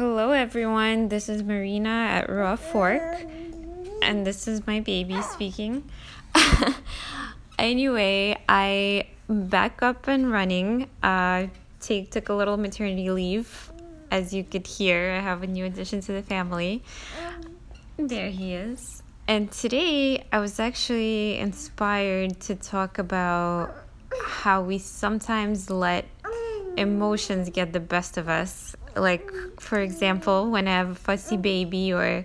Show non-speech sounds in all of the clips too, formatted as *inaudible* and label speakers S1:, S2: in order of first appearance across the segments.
S1: Hello, everyone. This is Marina at Raw Fork, and this is my baby speaking. *laughs* anyway, I back up and running. Uh, take took a little maternity leave. As you could hear, I have a new addition to the family. There he is. And today, I was actually inspired to talk about how we sometimes let emotions get the best of us. Like, for example, when I have a fussy baby or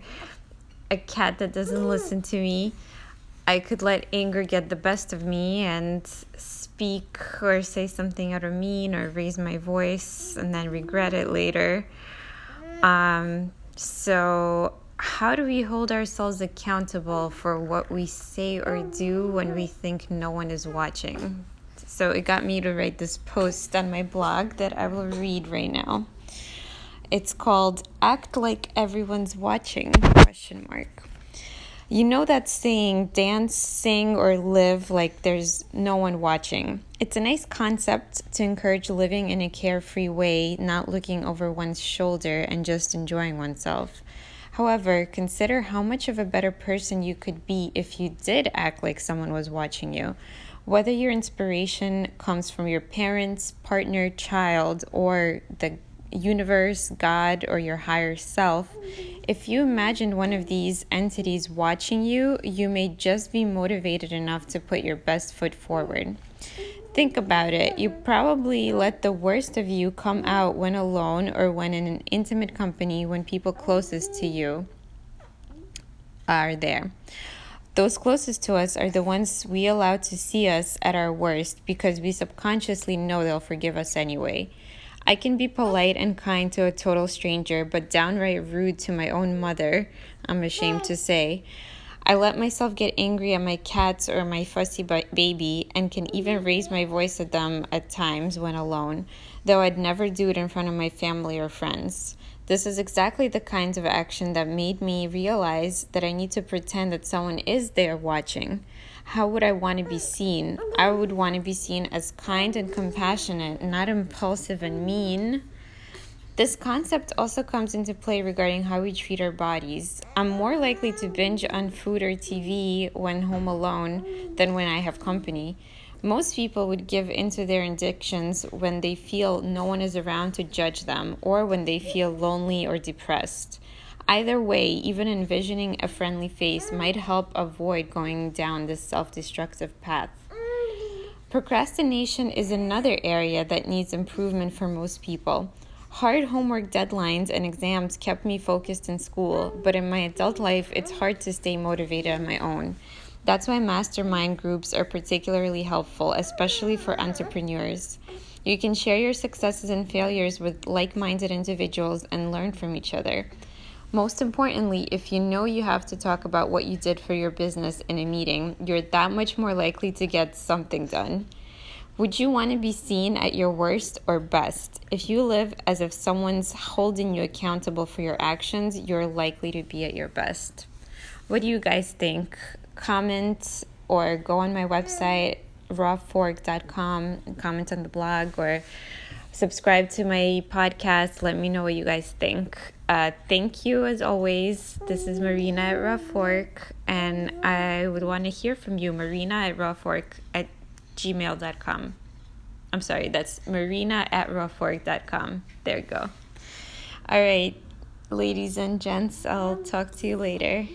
S1: a cat that doesn't listen to me, I could let anger get the best of me and speak or say something out of mean or raise my voice and then regret it later. Um, so, how do we hold ourselves accountable for what we say or do when we think no one is watching? So it got me to write this post on my blog that I will read right now. It's called Act Like Everyone's Watching question mark. You know that saying dance, sing or live like there's no one watching. It's a nice concept to encourage living in a carefree way, not looking over one's shoulder and just enjoying oneself. However, consider how much of a better person you could be if you did act like someone was watching you. Whether your inspiration comes from your parents, partner, child, or the universe, God, or your higher self, if you imagine one of these entities watching you, you may just be motivated enough to put your best foot forward. Think about it. You probably let the worst of you come out when alone or when in an intimate company when people closest to you are there. Those closest to us are the ones we allow to see us at our worst because we subconsciously know they'll forgive us anyway. I can be polite and kind to a total stranger, but downright rude to my own mother, I'm ashamed to say. I let myself get angry at my cats or my fussy baby and can even raise my voice at them at times when alone, though I'd never do it in front of my family or friends. This is exactly the kinds of action that made me realize that I need to pretend that someone is there watching. How would I want to be seen? I would want to be seen as kind and compassionate, not impulsive and mean. This concept also comes into play regarding how we treat our bodies. I'm more likely to binge on food or TV when home alone than when I have company. Most people would give into their addictions when they feel no one is around to judge them or when they feel lonely or depressed. Either way, even envisioning a friendly face might help avoid going down this self destructive path. Procrastination is another area that needs improvement for most people. Hard homework deadlines and exams kept me focused in school, but in my adult life, it's hard to stay motivated on my own. That's why mastermind groups are particularly helpful, especially for entrepreneurs. You can share your successes and failures with like minded individuals and learn from each other. Most importantly, if you know you have to talk about what you did for your business in a meeting, you're that much more likely to get something done. Would you want to be seen at your worst or best? If you live as if someone's holding you accountable for your actions, you're likely to be at your best. What do you guys think? comment or go on my website rawfork.com comment on the blog or subscribe to my podcast let me know what you guys think uh, thank you as always this is marina at raw fork and i would want to hear from you marina at rawfork at gmail.com i'm sorry that's marina at rawfork.com there you go. All right ladies and gents i'll talk to you later